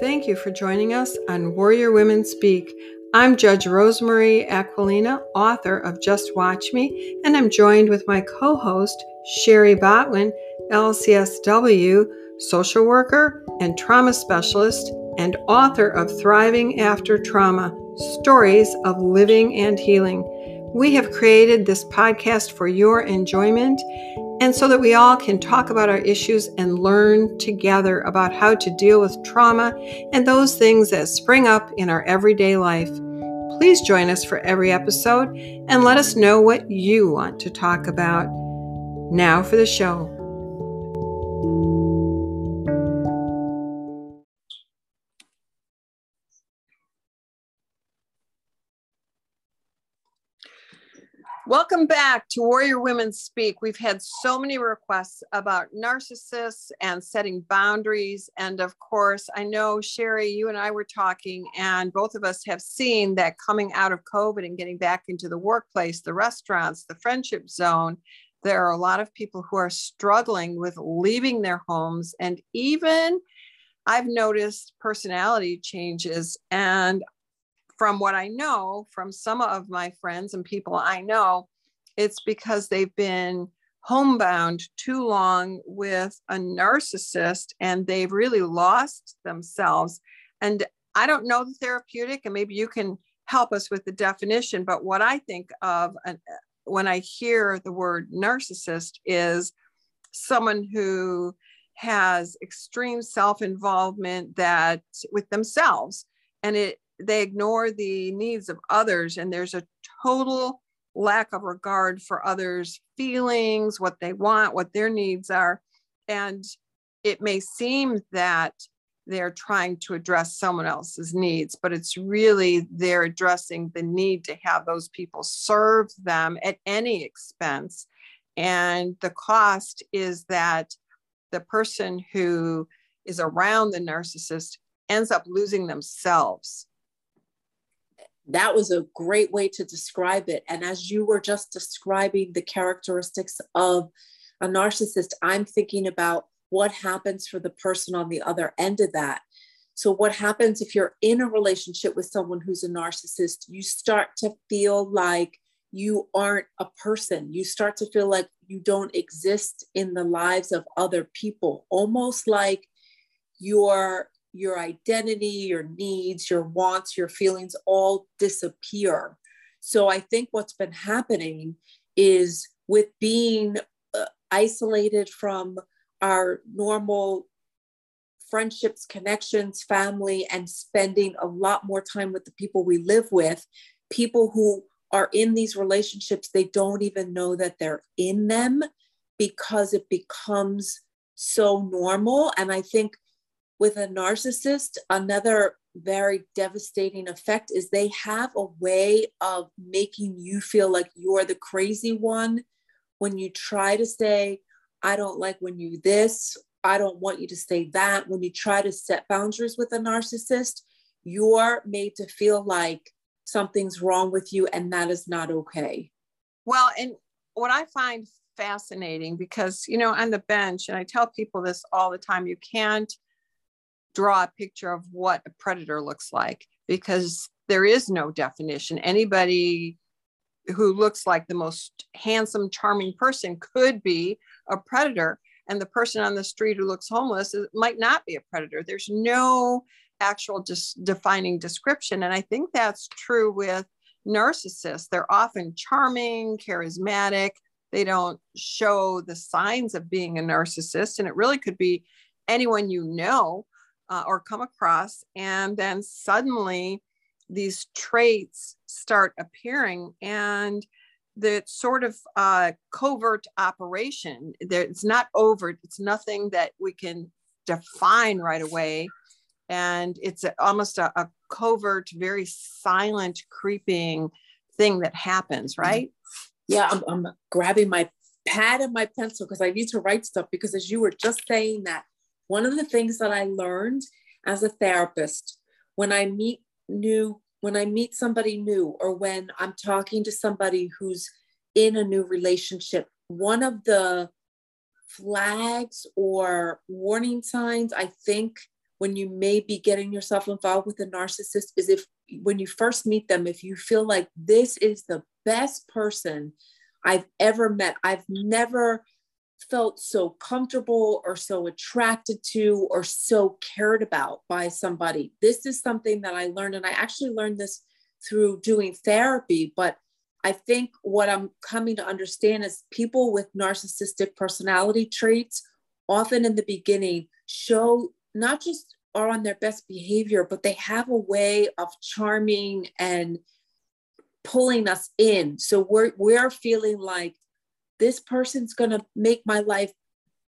Thank you for joining us on Warrior Women Speak. I'm Judge Rosemarie Aquilina, author of Just Watch Me, and I'm joined with my co host, Shari Botwin, LCSW, social worker and trauma specialist, and author of Thriving After Trauma Stories of Living and Healing. We have created this podcast for your enjoyment and so that we all can talk about our issues and learn together about how to deal with trauma and those things that spring up in our everyday life. Please join us for every episode and let us know what you want to talk about. Now for the show. Welcome back to Warrior Women Speak. We've had so many requests about narcissists and setting boundaries. And of course, I know, Shari, you and I were talking, and both of us have seen that coming out of COVID and getting back into the workplace, the restaurants, the friendship zone, there are a lot of people who are struggling with leaving their homes. And even I've noticed personality changes. And from what I know from some of my friends and people I know, it's because they've been homebound too long with a narcissist and they've really lost themselves. And I don't know the therapeutic, and maybe you can help us with the definition, but what I think of when I hear the word narcissist is someone who has extreme self-involvement that with themselves and it they ignore the needs of others and there's a total lack of regard for others feelings what they want what their needs are. And it may seem that they're trying to address someone else's needs but it's really they're addressing the need to have those people serve them at any expense. And the cost is that the person who is around the narcissist ends up losing themselves that was a great way to describe it. And as you were just describing the characteristics of a narcissist, I'm thinking about what happens for the person on the other end of that. So, what happens if you're in a relationship with someone who's a narcissist? You start to feel like you aren't a person. You start to feel like you don't exist in the lives of other people, almost like you're your identity, your needs, your wants, your feelings all disappear. So I think what's been happening is with being uh, isolated from our normal friendships, connections, family, and spending a lot more time with the people we live with, people who are in these relationships, they don't even know that they're in them because it becomes so normal. And I think with a narcissist, another very devastating effect is they have a way of making you feel like you're the crazy one when you try to say, I don't like when you this, I don't want you to say that. When you try to set boundaries with a narcissist, you're made to feel like something's wrong with you and that is not okay. Well, and what I find fascinating because, you know, on the bench, and I tell people this all the time, you can't draw a picture of what a predator looks like because there is no definition. Anybody who looks like the most handsome, charming person could be a predator. And the person on the street who looks homeless might not be a predator. There's no actual just defining description. And I think that's true with narcissists. They're often charming, charismatic. They don't show the signs of being a narcissist. And it really could be anyone you know uh, or come across. And then suddenly these traits start appearing and the sort of uh, covert operation. There, it's not overt. It's nothing that we can define right away. And it's a, almost a, a, covert, very silent, creeping thing that happens, mm-hmm. right? Yeah, I'm, I'm grabbing my pad and my pencil because I need to write stuff. Because as you were just saying that, one of the things that I learned as a therapist when I meet new when I meet somebody new or when I'm talking to somebody who's in a new relationship, one of the flags or warning signs I think when you may be getting yourself involved with a narcissist is if when you first meet them, if you feel like this is the best person I've ever met, I've never felt so comfortable or so attracted to or so cared about by somebody. This is something that I learned, and I actually learned this through doing therapy. But I think what I'm coming to understand is people with narcissistic personality traits often in the beginning show not just are on their best behavior, but they have a way of charming and pulling us in. So we're we're feeling like this person's going to make my life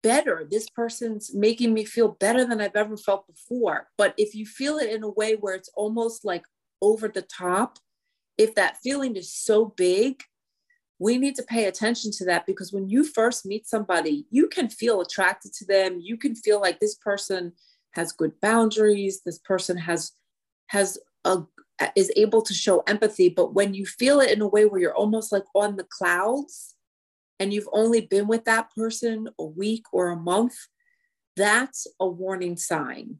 better. This person's making me feel better than I've ever felt before. But if you feel it in a way where it's almost like over the top, if that feeling is so big, we need to pay attention to that because when you first meet somebody, you can feel attracted to them. You can feel like this person has good boundaries. This person has has a is able to show empathy. But when you feel it in a way where you're almost like on the clouds, and you've only been with that person a week or a month, that's a warning sign.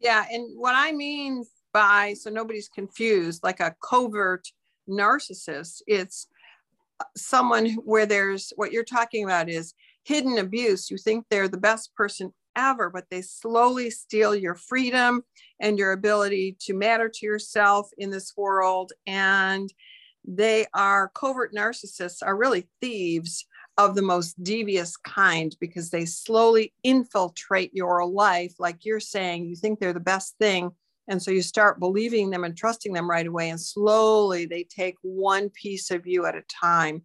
Yeah. And what I mean by, so nobody's confused, like a covert narcissist, it's uh, someone where there's what you're talking about is hidden abuse. You think they're the best person ever, but they slowly steal your freedom and your ability to matter to yourself in this world. And they are covert narcissists are really thieves of the most devious kind because they slowly infiltrate your life. Like you're saying you think they're the best thing and so you start believing them and trusting them right away and slowly they take one piece of you at a time.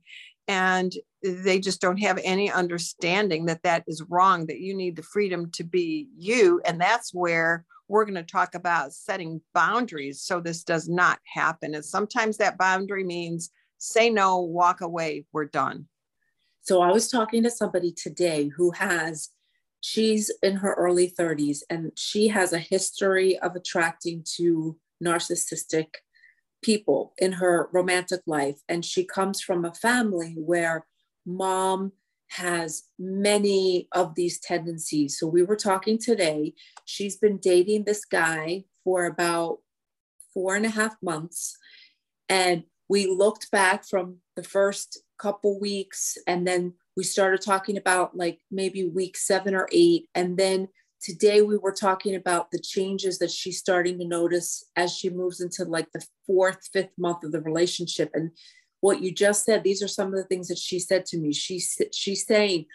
And they just don't have any understanding that that is wrong that you need the freedom to be you. And that's where we're going to talk about setting boundaries so this does not happen. And sometimes that boundary means say no, walk away, we're done. So I was talking to somebody today who has, she's in her early 30s and she has a history of attracting to narcissistic people in her romantic life. And she comes from a family where mom has many of these tendencies. So we were talking today. She's been dating this guy for about four and a half months. And we looked back from the first couple weeks and then we started talking about like maybe week seven or eight. And then today we were talking about the changes that she's starting to notice as she moves into like the fourth, fifth month of the relationship. And what you just said these are some of the things that she said to me. She's she's saying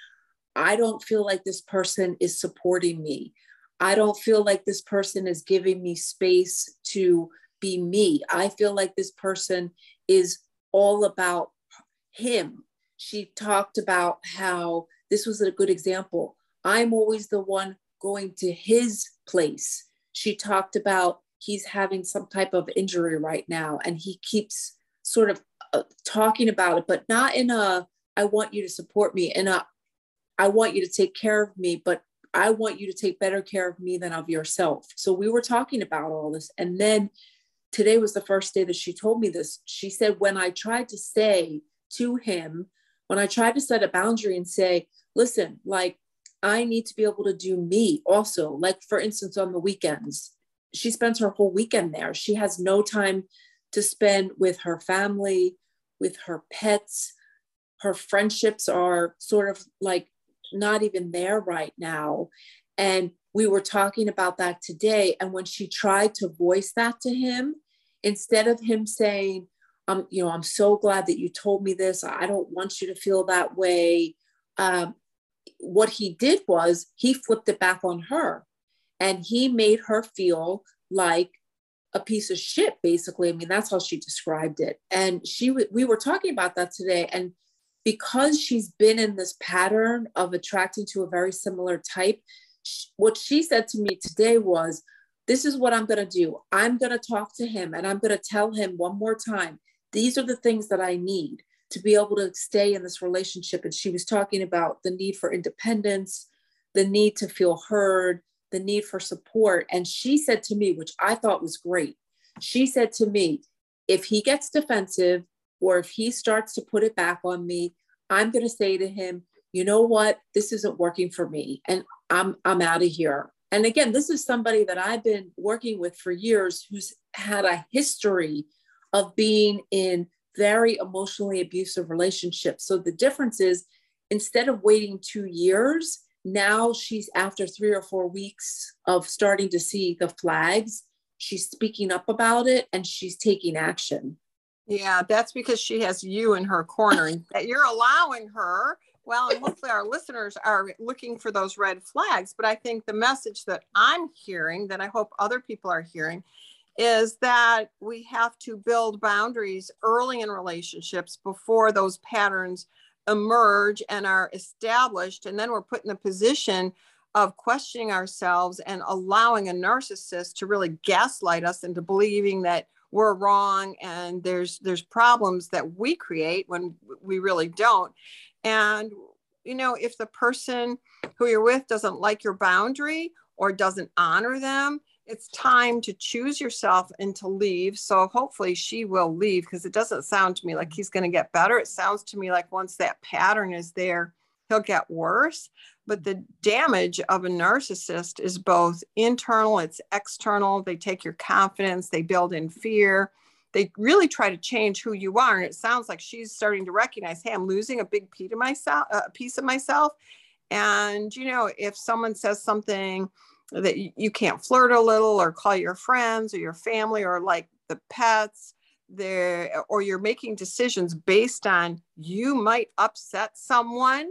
i don't feel like this person is supporting me. I don't feel like this person is giving me space to be me. I feel like this person is all about him. She talked about how this was a good example. I'm always the one going to his place. She talked about he's having some type of injury right now and he keeps sort of uh, talking about it, but not in a, I want you to support me, in a, I want you to take care of me, but I want you to take better care of me than of yourself. So we were talking about all this. And then today was the first day that she told me this. She said, when I tried to say to him, when I tried to set a boundary and say, listen, like, I need to be able to do me also. Like, for instance, on the weekends, she spends her whole weekend there. She has no time to spend with her family, with her pets. Her friendships are sort of like not even there right now. And we were talking about that today. And when she tried to voice that to him, instead of him saying, um, you know, I'm so glad that you told me this. I don't want you to feel that way. Um, what he did was he flipped it back on her and he made her feel like a piece of shit basically. I mean that's how she described it. And she we were talking about that today. And because she's been in this pattern of attracting to a very similar type what she said to me today was this is what i'm going to do. I'm going to talk to him and i'm going to tell him one more time these are the things that i need to be able to stay in this relationship. And she was talking about the need for independence the need to feel heard the need for support. And she said to me, which I thought was great, she said to me, if he gets defensive or if he starts to put it back on me, I'm going to say to him, you know what, this isn't working for me and I'm I'm out of here. And again, this is somebody that I've been working with for years who's had a history of being in very emotionally abusive relationships. So the difference is instead of waiting two years, now she's after three or four weeks of starting to see the flags, she's speaking up about it and she's taking action. Yeah, that's because she has you in her corner that you're allowing her. Well, and hopefully our listeners are looking for those red flags. But I think the message that I'm hearing, that I hope other people are hearing, is that we have to build boundaries early in relationships before those patterns emerge and are established. And then we're put in the position of questioning ourselves and allowing a narcissist to really gaslight us into believing that we're wrong and there's there's problems that we create when we really don't and you know if the person who you're with doesn't like your boundary or doesn't honor them it's time to choose yourself and to leave so hopefully she will leave because it doesn't sound to me like he's going to get better it sounds to me like once that pattern is there he'll get worse but the damage of a narcissist is both internal, it's external. They take your confidence, they build in fear. They really try to change who you are. And it sounds like she's starting to recognize, hey, I'm losing a big piece of myself, a piece of myself. And, you know, if someone says something that you can't flirt a little or call your friends or your family or like the pets, there or you're making decisions based on you might upset someone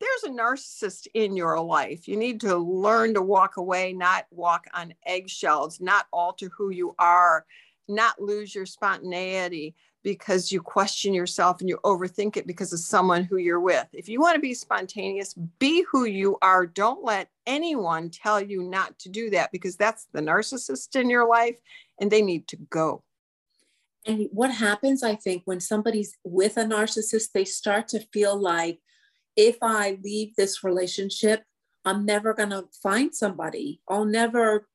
there's a narcissist in your life. You need to learn to walk away, not walk on eggshells, not alter who you are, not lose your spontaneity because you question yourself and you overthink it because of someone who you're with. If you want to be spontaneous, be who you are. Don't let anyone tell you not to do that because that's the narcissist in your life and they need to go. And what happens, I think, when somebody's with a narcissist, they start to feel like if I leave this relationship, I'm never going to find somebody. I'll never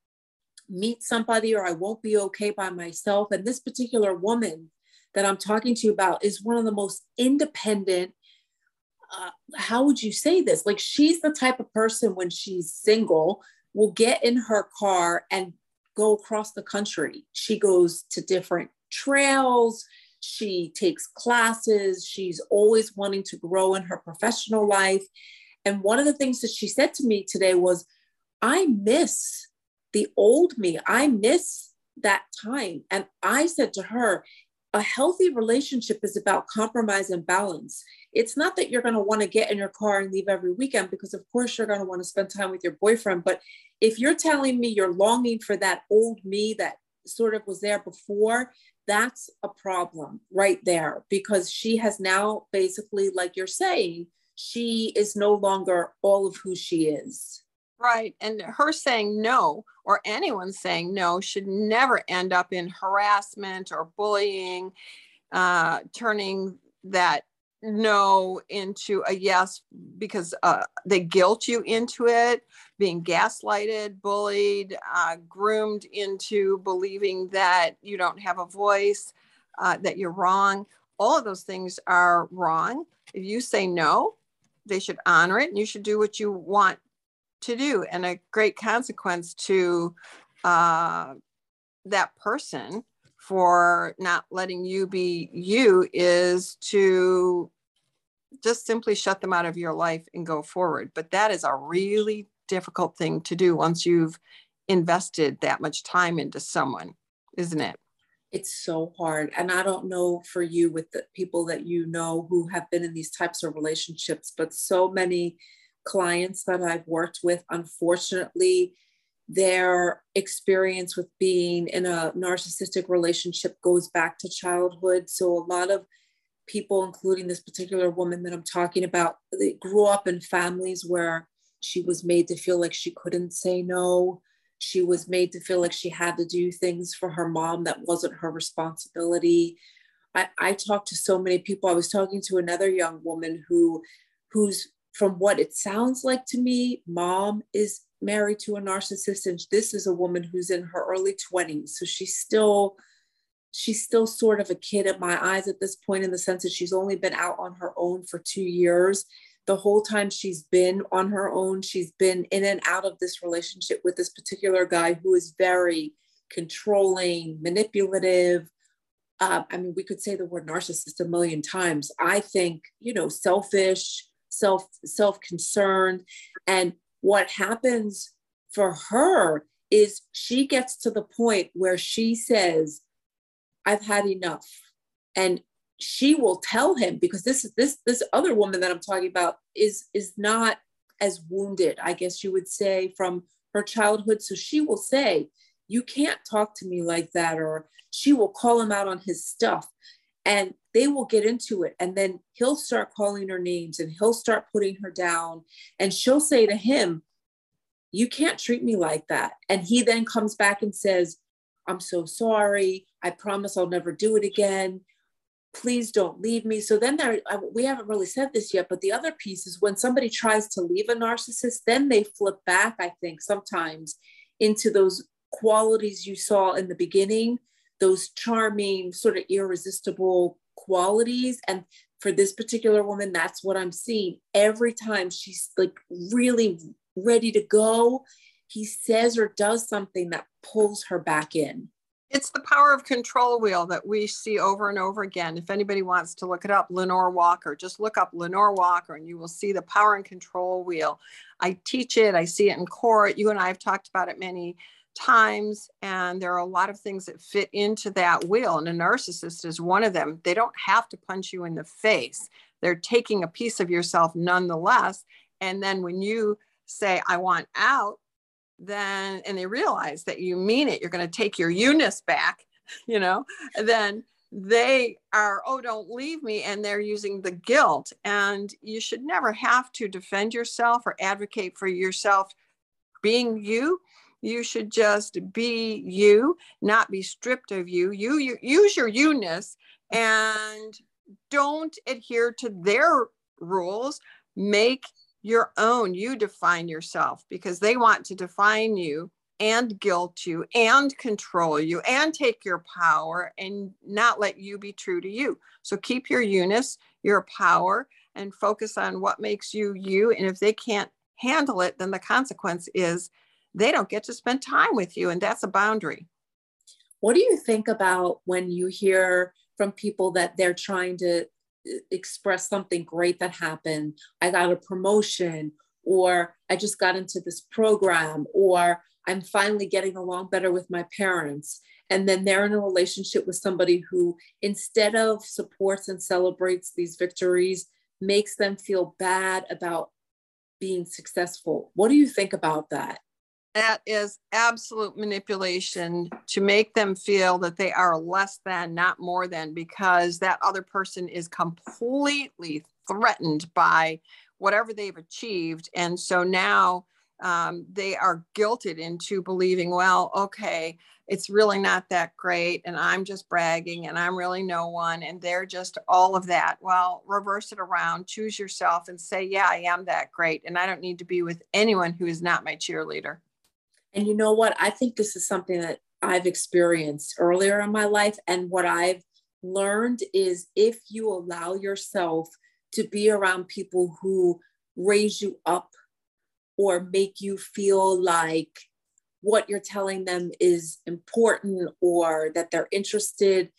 meet somebody or I won't be okay by myself. And this particular woman that I'm talking to you about is one of the most independent. Uh, how would you say this? Like, she's the type of person when she's single will get in her car and go across the country. She goes to different trails. She takes classes. She's always wanting to grow in her professional life. And one of the things that she said to me today was, I miss the old me. I miss that time. And I said to her, a healthy relationship is about compromise and balance. It's not that you're going to want to get in your car and leave every weekend, because of course you're going to want to spend time with your boyfriend. But if you're telling me you're longing for that old me that sort of was there before, that's a problem right there because she has now basically, like you're saying, she is no longer all of who she is. Right. And her saying no, or anyone saying no, should never end up in harassment or bullying, uh, turning that no into a yes because uh, they guilt you into it, being gaslighted, bullied, uh, groomed into believing that you don't have a voice, uh, that you're wrong. All of those things are wrong. If you say no, they should honor it and you should do what you want to do. And a great consequence to uh, that person for not letting you be you is to just simply shut them out of your life and go forward. But that is a really difficult thing to do once you've invested that much time into someone, isn't it? It's so hard. And I don't know for you with the people that you know who have been in these types of relationships, but so many clients that I've worked with, unfortunately, their experience with being in a narcissistic relationship goes back to childhood. So a lot of people, including this particular woman that I'm talking about, they grew up in families where she was made to feel like she couldn't say no. She was made to feel like she had to do things for her mom that wasn't her responsibility. I, I talked to so many people. I was talking to another young woman who, who's from what it sounds like to me, mom is married to a narcissist, and this is a woman who's in her early 20s. So she's still she's still sort of a kid at my eyes at this point in the sense that she's only been out on her own for two years the whole time she's been on her own. She's been in and out of this relationship with this particular guy who is very controlling, manipulative. Uh, I mean, we could say the word narcissist a million times. I think, you know, selfish, self self concerned, and what happens for her is she gets to the point where she says, I've had enough. And she will tell him because this this this other woman that I'm talking about is is not as wounded, I guess you would say, from her childhood. So she will say, You can't talk to me like that, or she will call him out on his stuff. And they will get into it. And then he'll start calling her names and he'll start putting her down. And she'll say to him, you can't treat me like that. And he then comes back and says, I'm so sorry. I promise I'll never do it again. Please don't leave me. So then there, we haven't really said this yet, but the other piece is when somebody tries to leave a narcissist, then they flip back, I think, sometimes into those qualities you saw in the beginning, those charming, sort of irresistible qualities. And for this particular woman, that's what I'm seeing every time she's like really ready to go, he says or does something that pulls her back in. It's the power of control wheel that we see over and over again. If anybody wants to look it up, Lenore Walker, just look up Lenore Walker and you will see the power and control wheel. I teach it, I see it in court. You and I have talked about it many times, and there are a lot of things that fit into that wheel. And a narcissist is one of them. They don't have to punch you in the face, they're taking a piece of yourself nonetheless. And then when you say, I want out, then, and they realize that you mean it, you're going to take your you-ness back, you know, then they are, oh, don't leave me. And they're using the guilt. And you should never have to defend yourself or advocate for yourself being you. You should just be you, not be stripped of you. You, you use your you-ness and don't adhere to their rules. Make your own. You define yourself because they want to define you and guilt you and control you and take your power and not let you be true to you. So keep your you-ness, your power, and focus on what makes you you. And if they can't handle it, then the consequence is they don't get to spend time with you. And that's a boundary. What do you think about when you hear from people that they're trying to express something great that happened. I got a promotion, or I just got into this program, or I'm finally getting along better with my parents. And then they're in a relationship with somebody who, instead of supports and celebrates these victories, makes them feel bad about being successful. What do you think about that? That is absolute manipulation to make them feel that they are less than, not more than, because that other person is completely threatened by whatever they've achieved. And so now um, they are guilted into believing, well, okay, it's really not that great. And I'm just bragging and I'm really no one. And they're just all of that. Well, reverse it around, choose yourself and say, yeah, I am that great. And I don't need to be with anyone who is not my cheerleader. And you know what? I think this is something that I've experienced earlier in my life. And what I've learned is if you allow yourself to be around people who raise you up or make you feel like what you're telling them is important or that they're interested,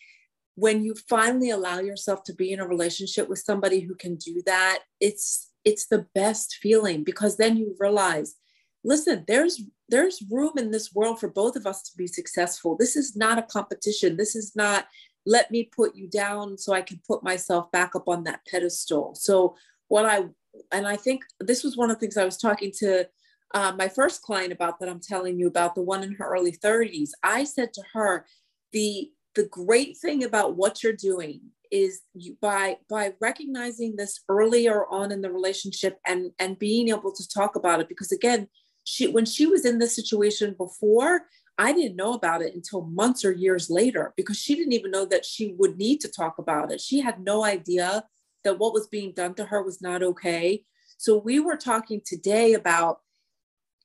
when you finally allow yourself to be in a relationship with somebody who can do that, it's it's the best feeling because then you realize listen there's there's room in this world for both of us to be successful. This is not a competition. This is not let me put you down so i can put myself back up on that pedestal. So what i and i think this was one of the things i was talking to uh, my first client about that i'm telling you about the one in her early 30s i said to her the the great thing about what you're doing is you, by by recognizing this earlier on in the relationship and and being able to talk about it because again she when she was in this situation before i didn't know about it until months or years later because she didn't even know that she would need to talk about it. She had no idea that what was being done to her was not okay. So we were talking today about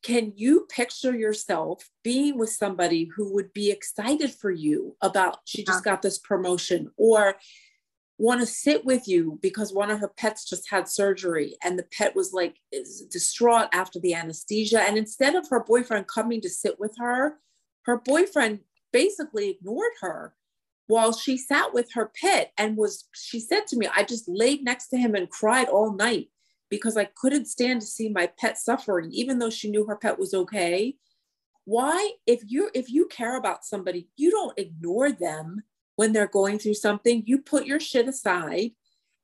can you picture yourself being with somebody who would be excited for you about she just got this promotion or want to sit with you because one of her pets just had surgery and the pet was like distraught after the anesthesia. And instead of her boyfriend coming to sit with her her boyfriend basically ignored her while she sat with her pet and was she said to me i just laid next to him and cried all night because i couldn't stand to see my pet suffering even though she knew her pet was okay. Why if you if you care about somebody you don't ignore them when they're going through something you put your shit aside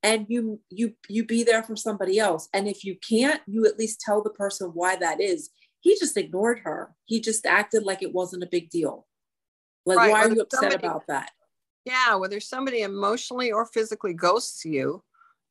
and you you you be there for somebody else. And if you can't you at least tell the person why that is. He just ignored her. He just acted like it wasn't a big deal. Like right. why are you upset somebody, about that? Yeah whether somebody emotionally or physically ghosts you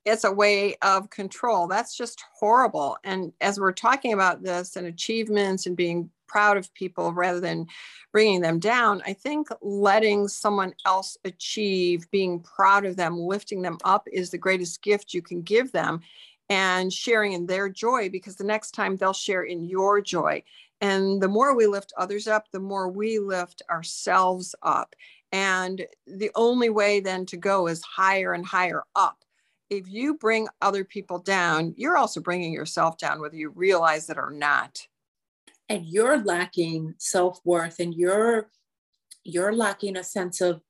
it's a way of control. That's just horrible. And as we're talking about this and achievements and being proud of people rather than bringing them down. I think letting someone else achieve, being proud of them, lifting them up is the greatest gift you can give them and sharing in their joy because the next time they'll share in your joy. And the more we lift others up, the more we lift ourselves up. And the only way then to go is higher and higher up. If you bring other people down, you're also bringing yourself down, whether you realize it or not and you're lacking self-worth and you're you're lacking a sense of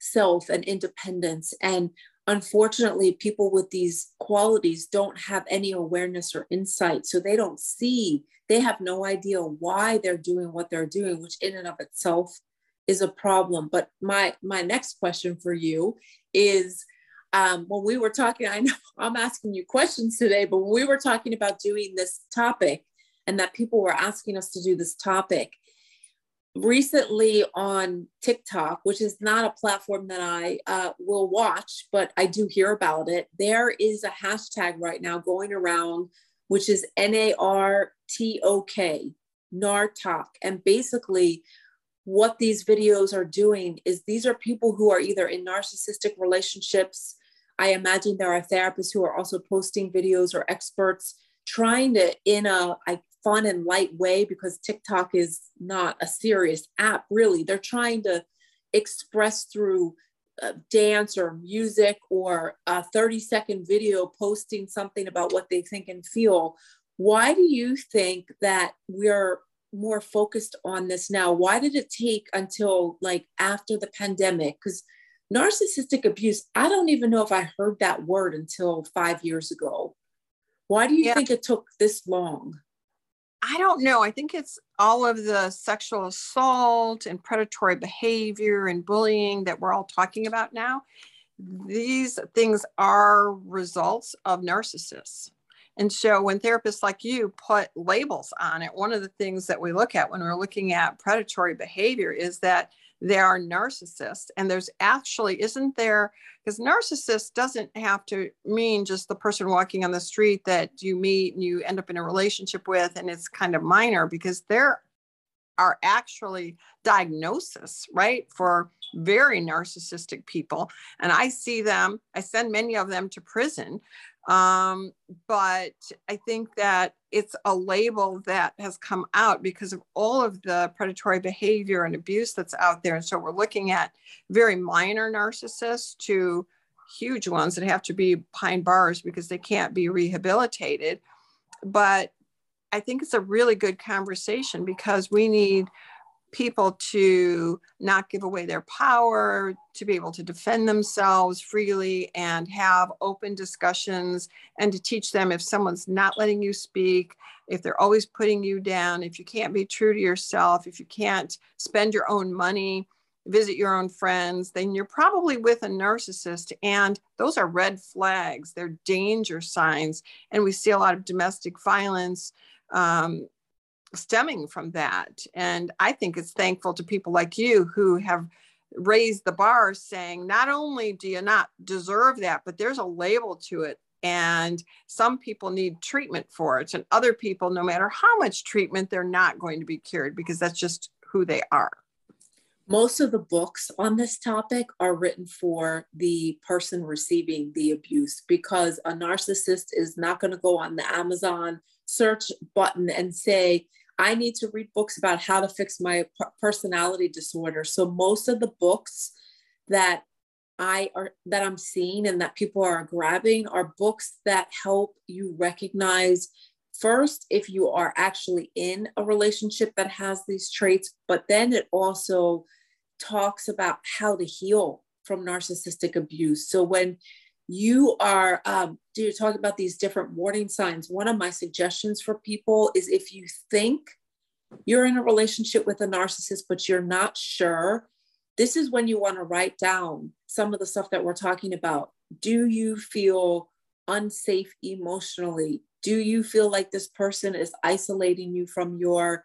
self and independence. And unfortunately people with these qualities don't have any awareness or insight. So they don't see they have no idea why they're doing what they're doing which in and of itself is a problem. But my my next question for you is um, when we were talking i know i'm asking you questions today but when we were talking about doing this topic and that people were asking us to do this topic. Recently on TikTok, which is not a platform that I uh, will watch, but I do hear about it, there is a hashtag right now going around, which is N A R T O K, NARTOK. And basically, what these videos are doing is these are people who are either in narcissistic relationships. I imagine there are therapists who are also posting videos or experts trying to, in a, I fun and light way because TikTok is not a serious app, really. They're trying to express through uh, dance or music or a 30 second video posting something about what they think and feel. Why do you think that we're more focused on this now? Why did it take until like after the pandemic? Because narcissistic abuse, I don't even know if I heard that word until five years ago. Why do you yeah. think it took this long? I don't know. I think it's all of the sexual assault and predatory behavior and bullying that we're all talking about now. These things are results of narcissists. And so when therapists like you put labels on it, one of the things that we look at when we're looking at predatory behavior is that they are narcissists. And there's actually, isn't there, because narcissist doesn't have to mean just the person walking on the street that you meet and you end up in a relationship with, and it's kind of minor because there are actually diagnosis, right, for very narcissistic people. And I see them, I send many of them to prison um, but I think that it's a label that has come out because of all of the predatory behavior and abuse that's out there. And so we're looking at very minor narcissists to huge ones that have to be behind bars because they can't be rehabilitated. But I think it's a really good conversation because we need people to not give away their power, to be able to defend themselves freely and have open discussions, and to teach them if someone's not letting you speak, if they're always putting you down, if you can't be true to yourself, if you can't spend your own money, visit your own friends, then you're probably with a narcissist. And those are red flags, they're danger signs. And we see a lot of domestic violence. Um, stemming from that. And I think it's thankful to people like you who have raised the bar saying, not only do you not deserve that, but there's a label to it. And some people need treatment for it. And other people, no matter how much treatment, they're not going to be cured because that's just who they are. Most of the books on this topic are written for the person receiving the abuse because a narcissist is not going to go on the Amazon search button and say, I need to read books about how to fix my personality disorder. So most of the books that I are that I'm seeing and that people are grabbing are books that help you recognize first if you are actually in a relationship that has these traits, but then it also talks about how to heal from narcissistic abuse. So when you are um, do you talk about these different warning signs? One of my suggestions for people is if you think you're in a relationship with a narcissist but you're not sure this is when you want to write down some of the stuff that we're talking about. Do you feel unsafe emotionally? Do you feel like this person is isolating you from your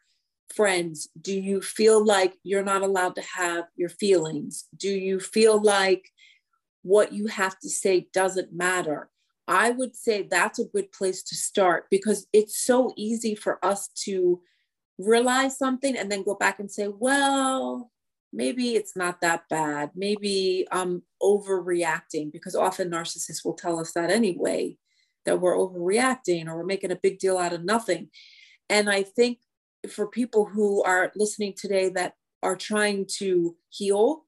friends? Do you feel like you're not allowed to have your feelings? Do you feel like what you have to say doesn't matter. I would say that's a good place to start because it's so easy for us to realize something and then go back and say, well, maybe it's not that bad. Maybe I'm overreacting because often narcissists will tell us that anyway, that we're overreacting or we're making a big deal out of nothing. And I think for people who are listening today that are trying to heal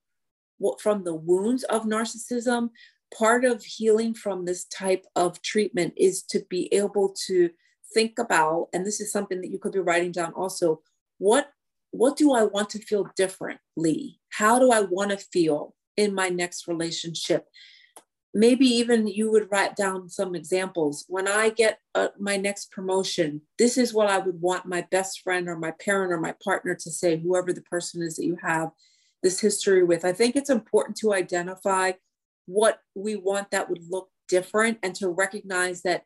from the wounds of narcissism part of healing from this type of treatment is to be able to think about and this is something that you could be writing down also what what do i want to feel differently? How do i want to feel in my next relationship? Maybe even you would write down some examples. When i get uh, my next promotion this is what i would want my best friend or my parent or my partner to say whoever the person is that you have this history with. I think it's important to identify what we want that would look different and to recognize that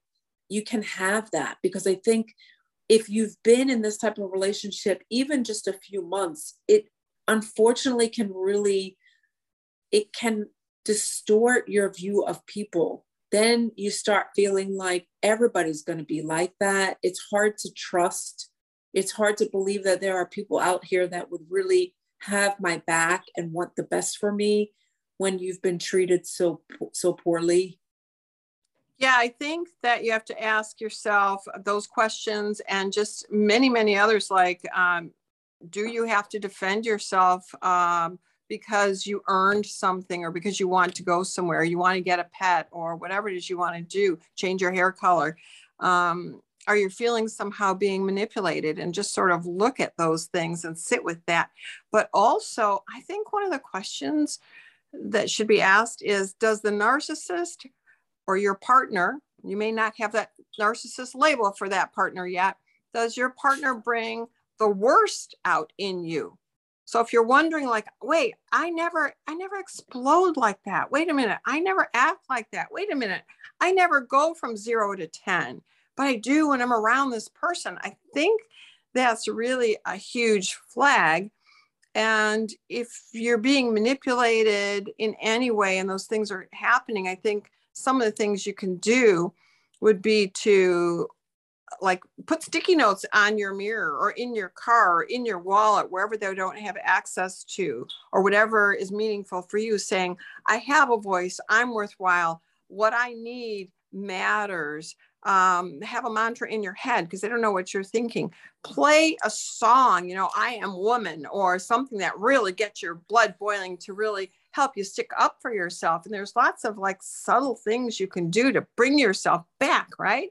you can have that. Because I think if you've been in this type of relationship even just a few months it unfortunately can really it can distort your view of people. Then you start feeling like everybody's going to be like that. It's hard to trust. It's hard to believe that there are people out here that would really have my back and want the best for me when you've been treated so so poorly? Yeah i think that you have to ask yourself those questions and just many many others like um, do you have to defend yourself um, because you earned something or because you want to go somewhere you want to get a pet or whatever it is you want to do change your hair color? Um, are your feelings somehow being manipulated? And just sort of look at those things and sit with that. But also i think one of the questions that should be asked is does the narcissist or your partner you may not have that narcissist label for that partner yet does your partner bring the worst out in you? So if you're wondering like wait i never i never explode like that. Wait a minute. I never act like that. Wait a minute. I never go from 0 to 10 but I do when I'm around this person. I think that's really a huge flag. And if you're being manipulated in any way and those things are happening, I think some of the things you can do would be to like put sticky notes on your mirror or in your car or in your wallet wherever they don't have access to or whatever is meaningful for you saying i have a voice i'm worthwhile what i need matters um, have a mantra in your head because they don't know what you're thinking. Play a song, you know, I am woman, or something that really gets your blood boiling to really help you stick up for yourself. And there's lots of like subtle things you can do to bring yourself back, right?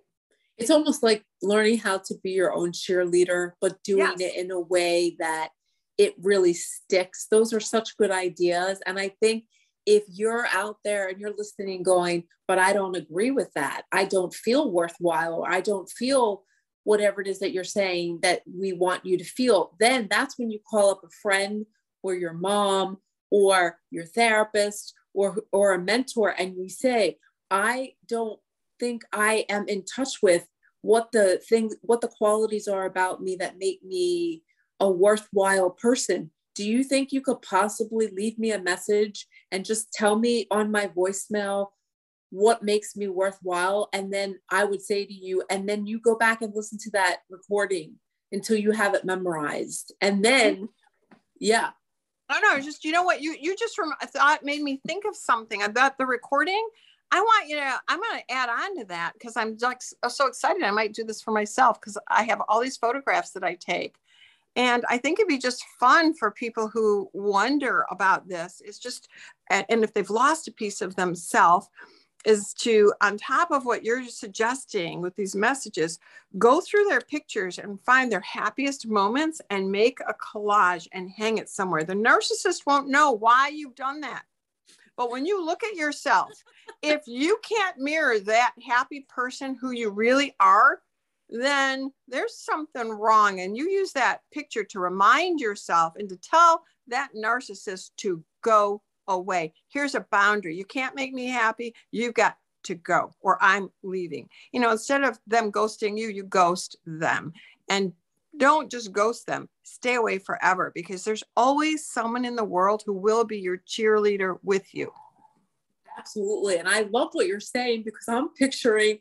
It's almost like learning how to be your own cheerleader, but doing yes. it in a way that it really sticks. Those are such good ideas. And I think if you're out there and you're listening going but i don't agree with that. I don't feel worthwhile or i don't feel whatever it is that you're saying that we want you to feel then that's when you call up a friend or your mom or your therapist or or a mentor and you say i don't think i am in touch with what the things what the qualities are about me that make me a worthwhile person do you think you could possibly leave me a message and just tell me on my voicemail what makes me worthwhile? And then I would say to you, and then you go back and listen to that recording until you have it memorized. And then, yeah. Oh know. just you know what you you just rem- thought made me think of something about the recording. I want you to. I'm going to add on to that because I'm like so excited. I might do this for myself because I have all these photographs that I take, And I think it'd be just fun for people who wonder about this. It's just, and if they've lost a piece of themselves, is to, on top of what you're suggesting with these messages, go through their pictures and find their happiest moments and make a collage and hang it somewhere. The narcissist won't know why you've done that. But when you look at yourself, if you can't mirror that happy person who you really are, then there's something wrong. And you use that picture to remind yourself and to tell that narcissist to go away. Here's a boundary. You can't make me happy. You've got to go, or I'm leaving. You know, instead of them ghosting you, you ghost them. And don't just ghost them, stay away forever because there's always someone in the world who will be your cheerleader with you. Absolutely. And I love what you're saying because I'm picturing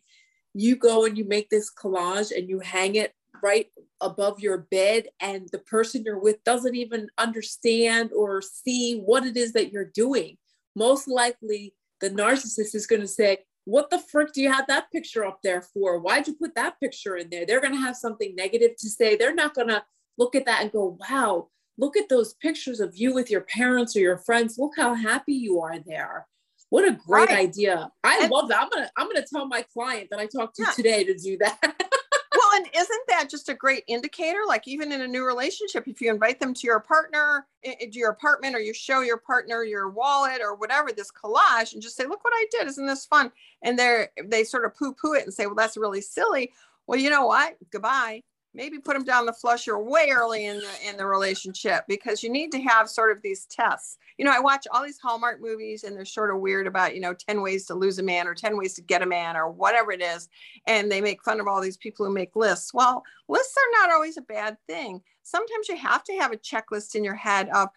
you go and you make this collage and you hang it right above your bed and the person you're with doesn't even understand or see what it is that you're doing. Most likely the narcissist is going to say what the frick do you have that picture up there for? Why'd you put that picture in there? They're going to have something negative to say. They're not going to look at that and go wow look at those pictures of you with your parents or your friends. Look how happy you are there what a great right. idea. I and, love that. I'm gonna I'm gonna tell my client that I talked to yeah. today to do that. well, and isn't that just a great indicator? Like even in a new relationship, if you invite them to your partner, eh, eh, to your apartment, or you show your partner your wallet or whatever, this collage, and just say, "Look what I did! Isn't this fun?" And they're they sort of poo poo it and say, "Well, that's really silly." Well, you know what? Goodbye maybe put them down the flusher way early in the in the relationship because you need to have sort of these tests. You know, I watch all these Hallmark movies and they're sort of weird about, you know, 10 ways to lose a man or 10 ways to get a man or whatever it is. And they make fun of all these people who make lists. Well, lists are not always a bad thing. Sometimes you have to have a checklist in your head of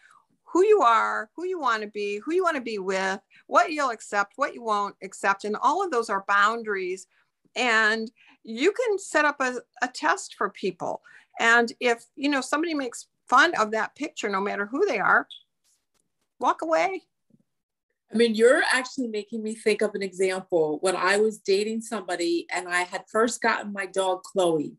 who you are, who you want to be, who you want to be with, what you'll accept, what you won't accept. And all of those are boundaries. And you can set up a, a test for people. And if, you know, somebody makes fun of that picture, no matter who they are, walk away. I mean, you're actually making me think of an example when I was dating somebody and I had first gotten my dog, Chloe.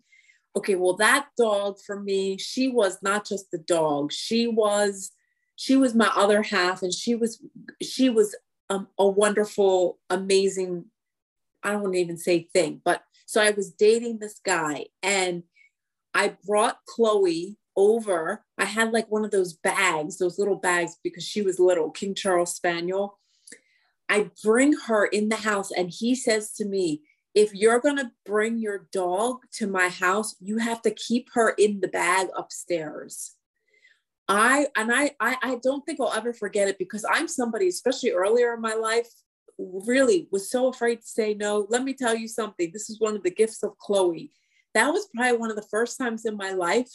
Okay, well, that dog for me, she was not just the dog. She was, she was my other half, and she was, she was um, a wonderful, amazing. I don't want to even say thing, but so I was dating this guy and I brought Chloe over. I had like one of those bags, those little bags, because she was little, King Charles Spaniel. I bring her in the house and he says to me, if you're going to bring your dog to my house, you have to keep her in the bag upstairs. I and I, I I don't think I'll ever forget it because I'm somebody, especially earlier in my life, really was so afraid to say no. Let me tell you something. This is one of the gifts of Chloe. That was probably one of the first times in my life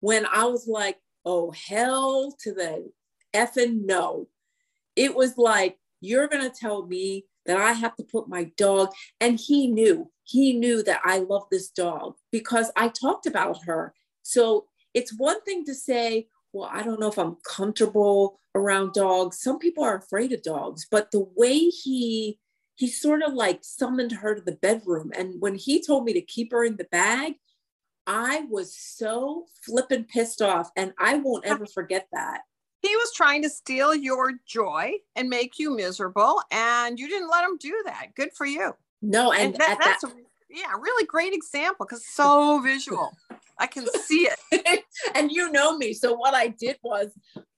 when I was like, oh, hell to the effing no. It was like, you're going to tell me that I have to put my dog. And he knew, he knew that I love this dog because I talked about her. So it's one thing to say, well, I don't know if I'm comfortable around dogs. Some people are afraid of dogs, but the way he he sort of like summoned her to the bedroom and when he told me to keep her in the bag, I was so flippin' pissed off and I won't ever forget that. He was trying to steal your joy and make you miserable and you didn't let him do that. Good for you. No, and, and that, that's that, yeah, really great example because so visual. I can see it. and you know me. So what I did was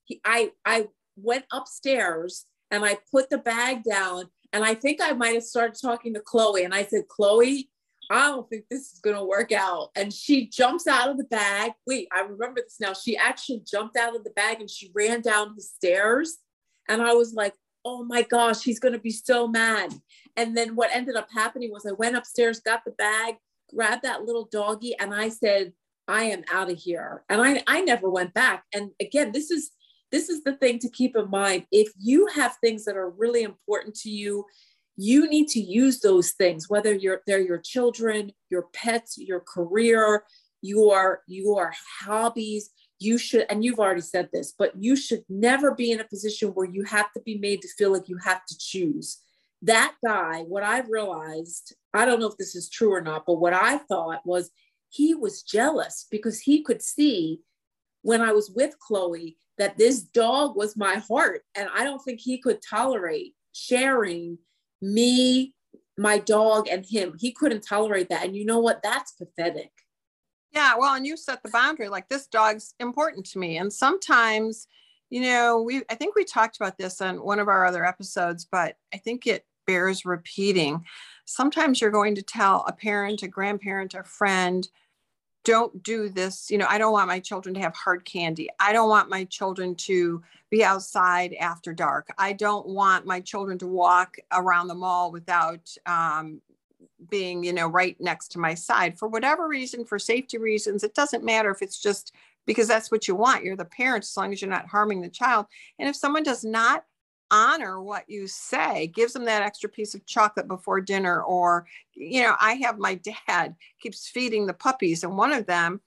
he, I I went upstairs and I put the bag down and I think I might have started talking to Chloe and I said, "Chloe, I don't think this is going to work out." And she jumps out of the bag. Wait, I remember this now. She actually jumped out of the bag and she ran down the stairs and I was like, "Oh my gosh, he's going to be so mad." And then what ended up happening was I went upstairs, got the bag, grabbed that little doggy, and I said, I am out of here. And I, I never went back. And again, this is this is the thing to keep in mind. If you have things that are really important to you, you need to use those things, whether you're they're your children, your pets, your career, your your hobbies. You should, and you've already said this, but you should never be in a position where you have to be made to feel like you have to choose that guy, what I realized, I don't know if this is true or not, but what I thought was he was jealous because he could see when I was with Chloe that this dog was my heart. And I don't think he could tolerate sharing me, my dog, and him. He couldn't tolerate that. And you know what? That's pathetic. Yeah. Well, and you set the boundary like this dog's important to me. And sometimes, you know, we, I think we talked about this on one of our other episodes, but I think it bears repeating. Sometimes you're going to tell a parent, a grandparent, a friend, don't do this. You know, I don't want my children to have hard candy. I don't want my children to be outside after dark. I don't want my children to walk around the mall without um, being, you know, right next to my side for whatever reason, for safety reasons. It doesn't matter if it's just because that's what you want. You're the parent as long as you're not harming the child. And if someone does not honor what you say gives them that extra piece of chocolate before dinner or you know i have my dad keeps feeding the puppies and one of them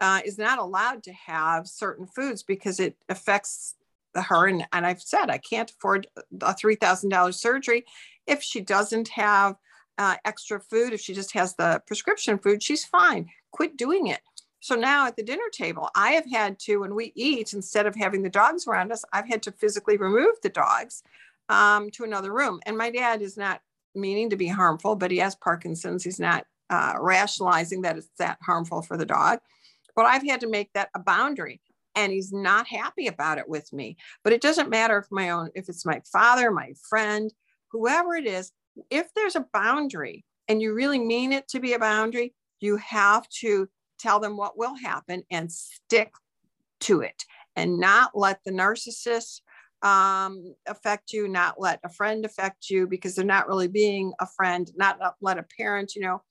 uh, is not allowed to have certain foods because it affects her and, and i've said i can't afford a $3000 surgery if she doesn't have uh, extra food if she just has the prescription food she's fine quit doing it so now at the dinner table, I have had to, when we eat, instead of having the dogs around us, I've had to physically remove the dogs um, to another room. And my dad is not meaning to be harmful, but he has Parkinson's. He's not uh, rationalizing that it's that harmful for the dog. But I've had to make that a boundary. And he's not happy about it with me. But it doesn't matter if my own, if it's my father, my friend, whoever it is, if there's a boundary and you really mean it to be a boundary, you have to tell them what will happen and stick to it and not let the narcissist um, affect you, not let a friend affect you because they're not really being a friend, not let a parent, you know.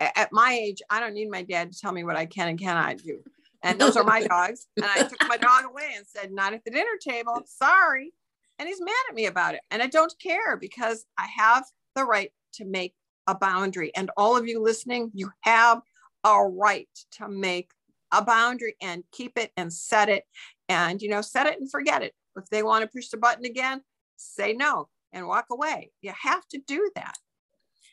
At my age, I don't need my dad to tell me what I can and cannot do. And those are my dogs. And I took my dog away and said, Not at the dinner table. Sorry. And he's mad at me about it. And I don't care because I have the right to make a boundary. And all of you listening, you have a right to make a boundary and keep it and set it. And you know set it and forget it. If they want to push the button again say no and walk away. You have to do that.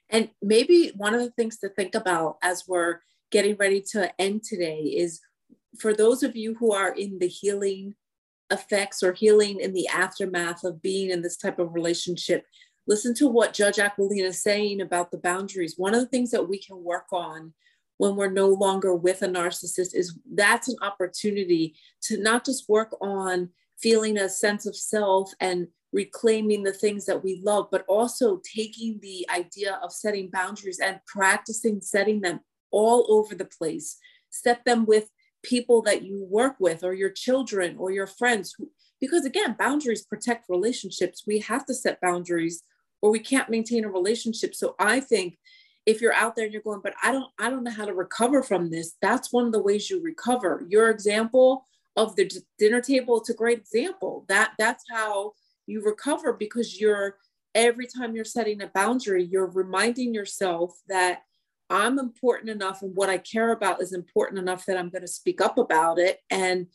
And maybe one of the things to think about as we're getting ready to end today is for those of you who are in the healing effects or healing in the aftermath of being in this type of relationship listen to what judge aquilina is saying about the boundaries one of the things that we can work on when we're no longer with a narcissist is that's an opportunity to not just work on feeling a sense of self and reclaiming the things that we love, but also taking the idea of setting boundaries and practicing setting them all over the place. Set them with people that you work with, or your children, or your friends. Because again, boundaries protect relationships. We have to set boundaries, or we can't maintain a relationship. So I think if you're out there and you're going but i don't i don't know how to recover from this that's one of the ways you recover. Your example of the dinner table it's a great example. That that's how you recover because you're every time you're setting a boundary you're reminding yourself that i'm important enough and what i care about is important enough that i'm going to speak up about it. And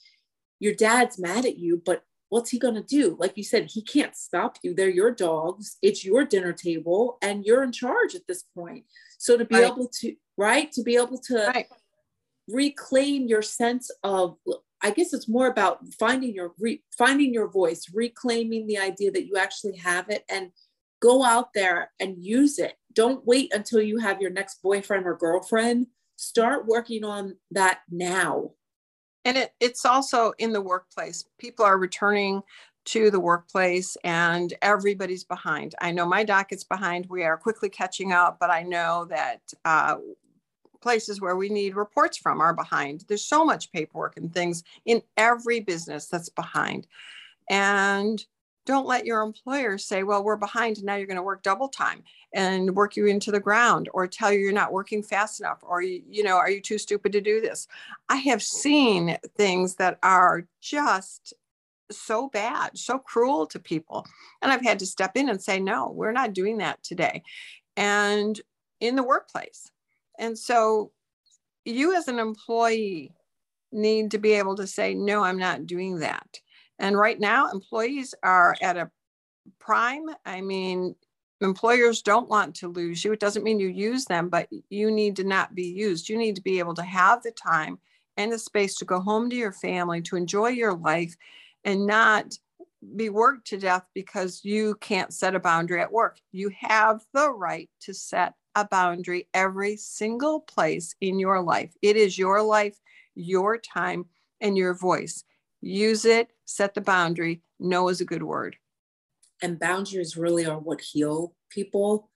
your dad's mad at you but what's he going to do? Like you said, he can't stop you. They're your dogs. It's your dinner table and you're in charge at this point. So to be right. able to, right, to be able to right. reclaim your sense of, I guess it's more about finding your re, finding your voice, reclaiming the idea that you actually have it and go out there and use it. Don't wait until you have your next boyfriend or girlfriend. Start working on that now and it, it's also in the workplace. People are returning to the workplace and everybody's behind. I know my docket's behind. We are quickly catching up but i know that uh, places where we need reports from are behind. There's so much paperwork and things in every business that's behind. And don't let your employer say, well, we're behind and now you're going to work double time and work you into the ground or tell you you're not working fast enough or, you know, are you too stupid to do this? I have seen things that are just so bad, so cruel to people. And I've had to step in and say, no, we're not doing that today. And in the workplace. And so you as an employee need to be able to say, no, I'm not doing that and right now, employees are at a prime. I mean, employers don't want to lose you. It doesn't mean you use them, but you need to not be used. You need to be able to have the time and the space to go home to your family, to enjoy your life, and not be worked to death because you can't set a boundary at work. You have the right to set a boundary every single place in your life. It is your life, your time, and your voice. Use it, set the boundary. No is a good word. And boundaries really are what heal people,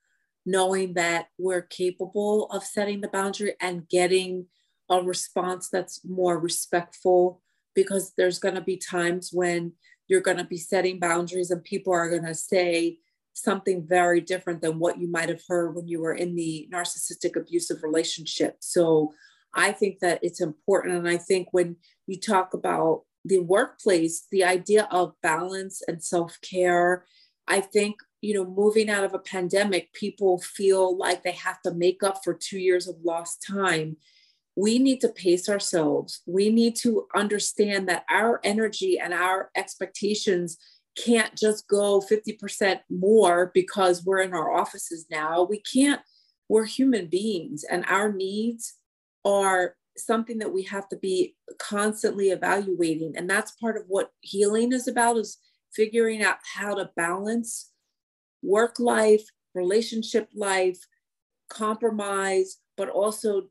knowing that we're capable of setting the boundary and getting a response that's more respectful because there's going to be times when you're going to be setting boundaries and people are going to say something very different than what you might have heard when you were in the narcissistic abusive relationship. So I think that it's important. And I think when you talk about the workplace, the idea of balance and self care, I think, you know, moving out of a pandemic, people feel like they have to make up for two years of lost time we need to pace ourselves. We need to understand that our energy and our expectations can't just go 50% more because we're in our offices now. We can't, we're human beings and our needs are something that we have to be constantly evaluating. And that's part of what healing is about is figuring out how to balance work life, relationship life, compromise, but also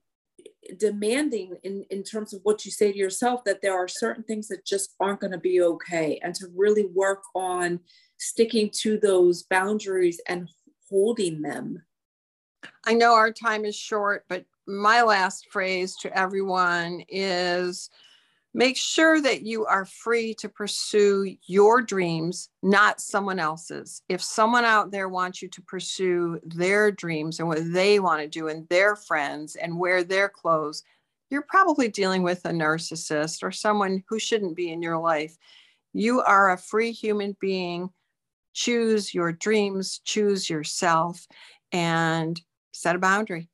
demanding in, in terms of what you say to yourself that there are certain things that just aren't going to be okay and to really work on sticking to those boundaries and holding them i know our time is short but my last phrase to everyone is make sure that you are free to pursue your dreams, not someone else's. If someone out there wants you to pursue their dreams and what they want to do and their friends and wear their clothes, you're probably dealing with a narcissist or someone who shouldn't be in your life. You are a free human being. Choose your dreams, choose yourself, and set a boundary.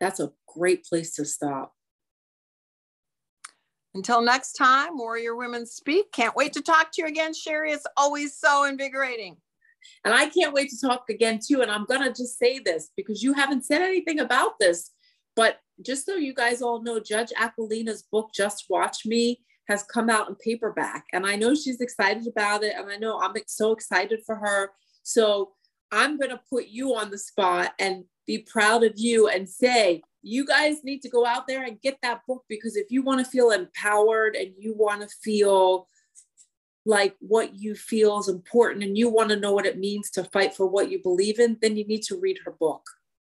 That's a great place to stop. Until next time, Warrior Women Speak. Can't wait to talk to you again, Shari. It's always so invigorating. And I can't wait to talk again too. And I'm going to just say this because you haven't said anything about this. But just so you guys all know, Judge Aquilina's book, Just Watch Me, has come out in paperback. And I know she's excited about it. And I know I'm so excited for her. So I'm going to put you on the spot and be proud of you and say, you guys need to go out there and get that book because if you want to feel empowered and you want to feel like what you feel is important and you want to know what it means to fight for what you believe in, then you need to read her book.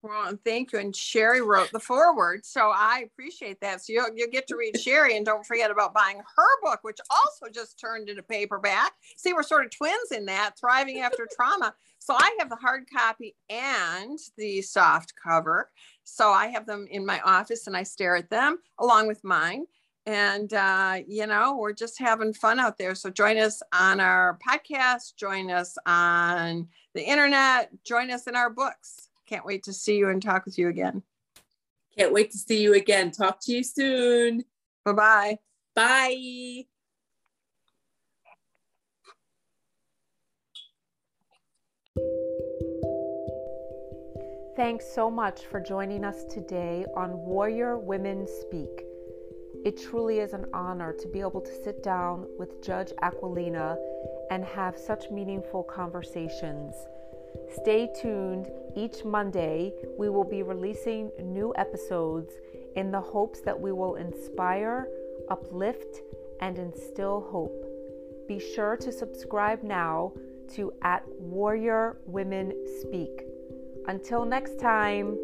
Well, and thank you. And Shari wrote the foreword, so I appreciate that. So you'll, you'll get to read Shari, and don't forget about buying her book, which also just turned into paperback. See, we're sort of twins in that, thriving after trauma. So I have the hard copy and the soft cover. So I have them in my office, and I stare at them along with mine. And uh, you know, we're just having fun out there. So join us on our podcast. Join us on the internet. Join us in our books. Can't wait to see you and talk with you again. Can't wait to see you again. Talk to you soon. Bye-bye. Bye. Thanks so much for joining us today on Warrior Women Speak. It truly is an honor to be able to sit down with Judge Aquilina and have such meaningful conversations. Stay tuned. Each Monday, we will be releasing new episodes in the hopes that we will inspire, uplift, and instill hope. Be sure to subscribe now to at Warrior Women Speak. Until next time.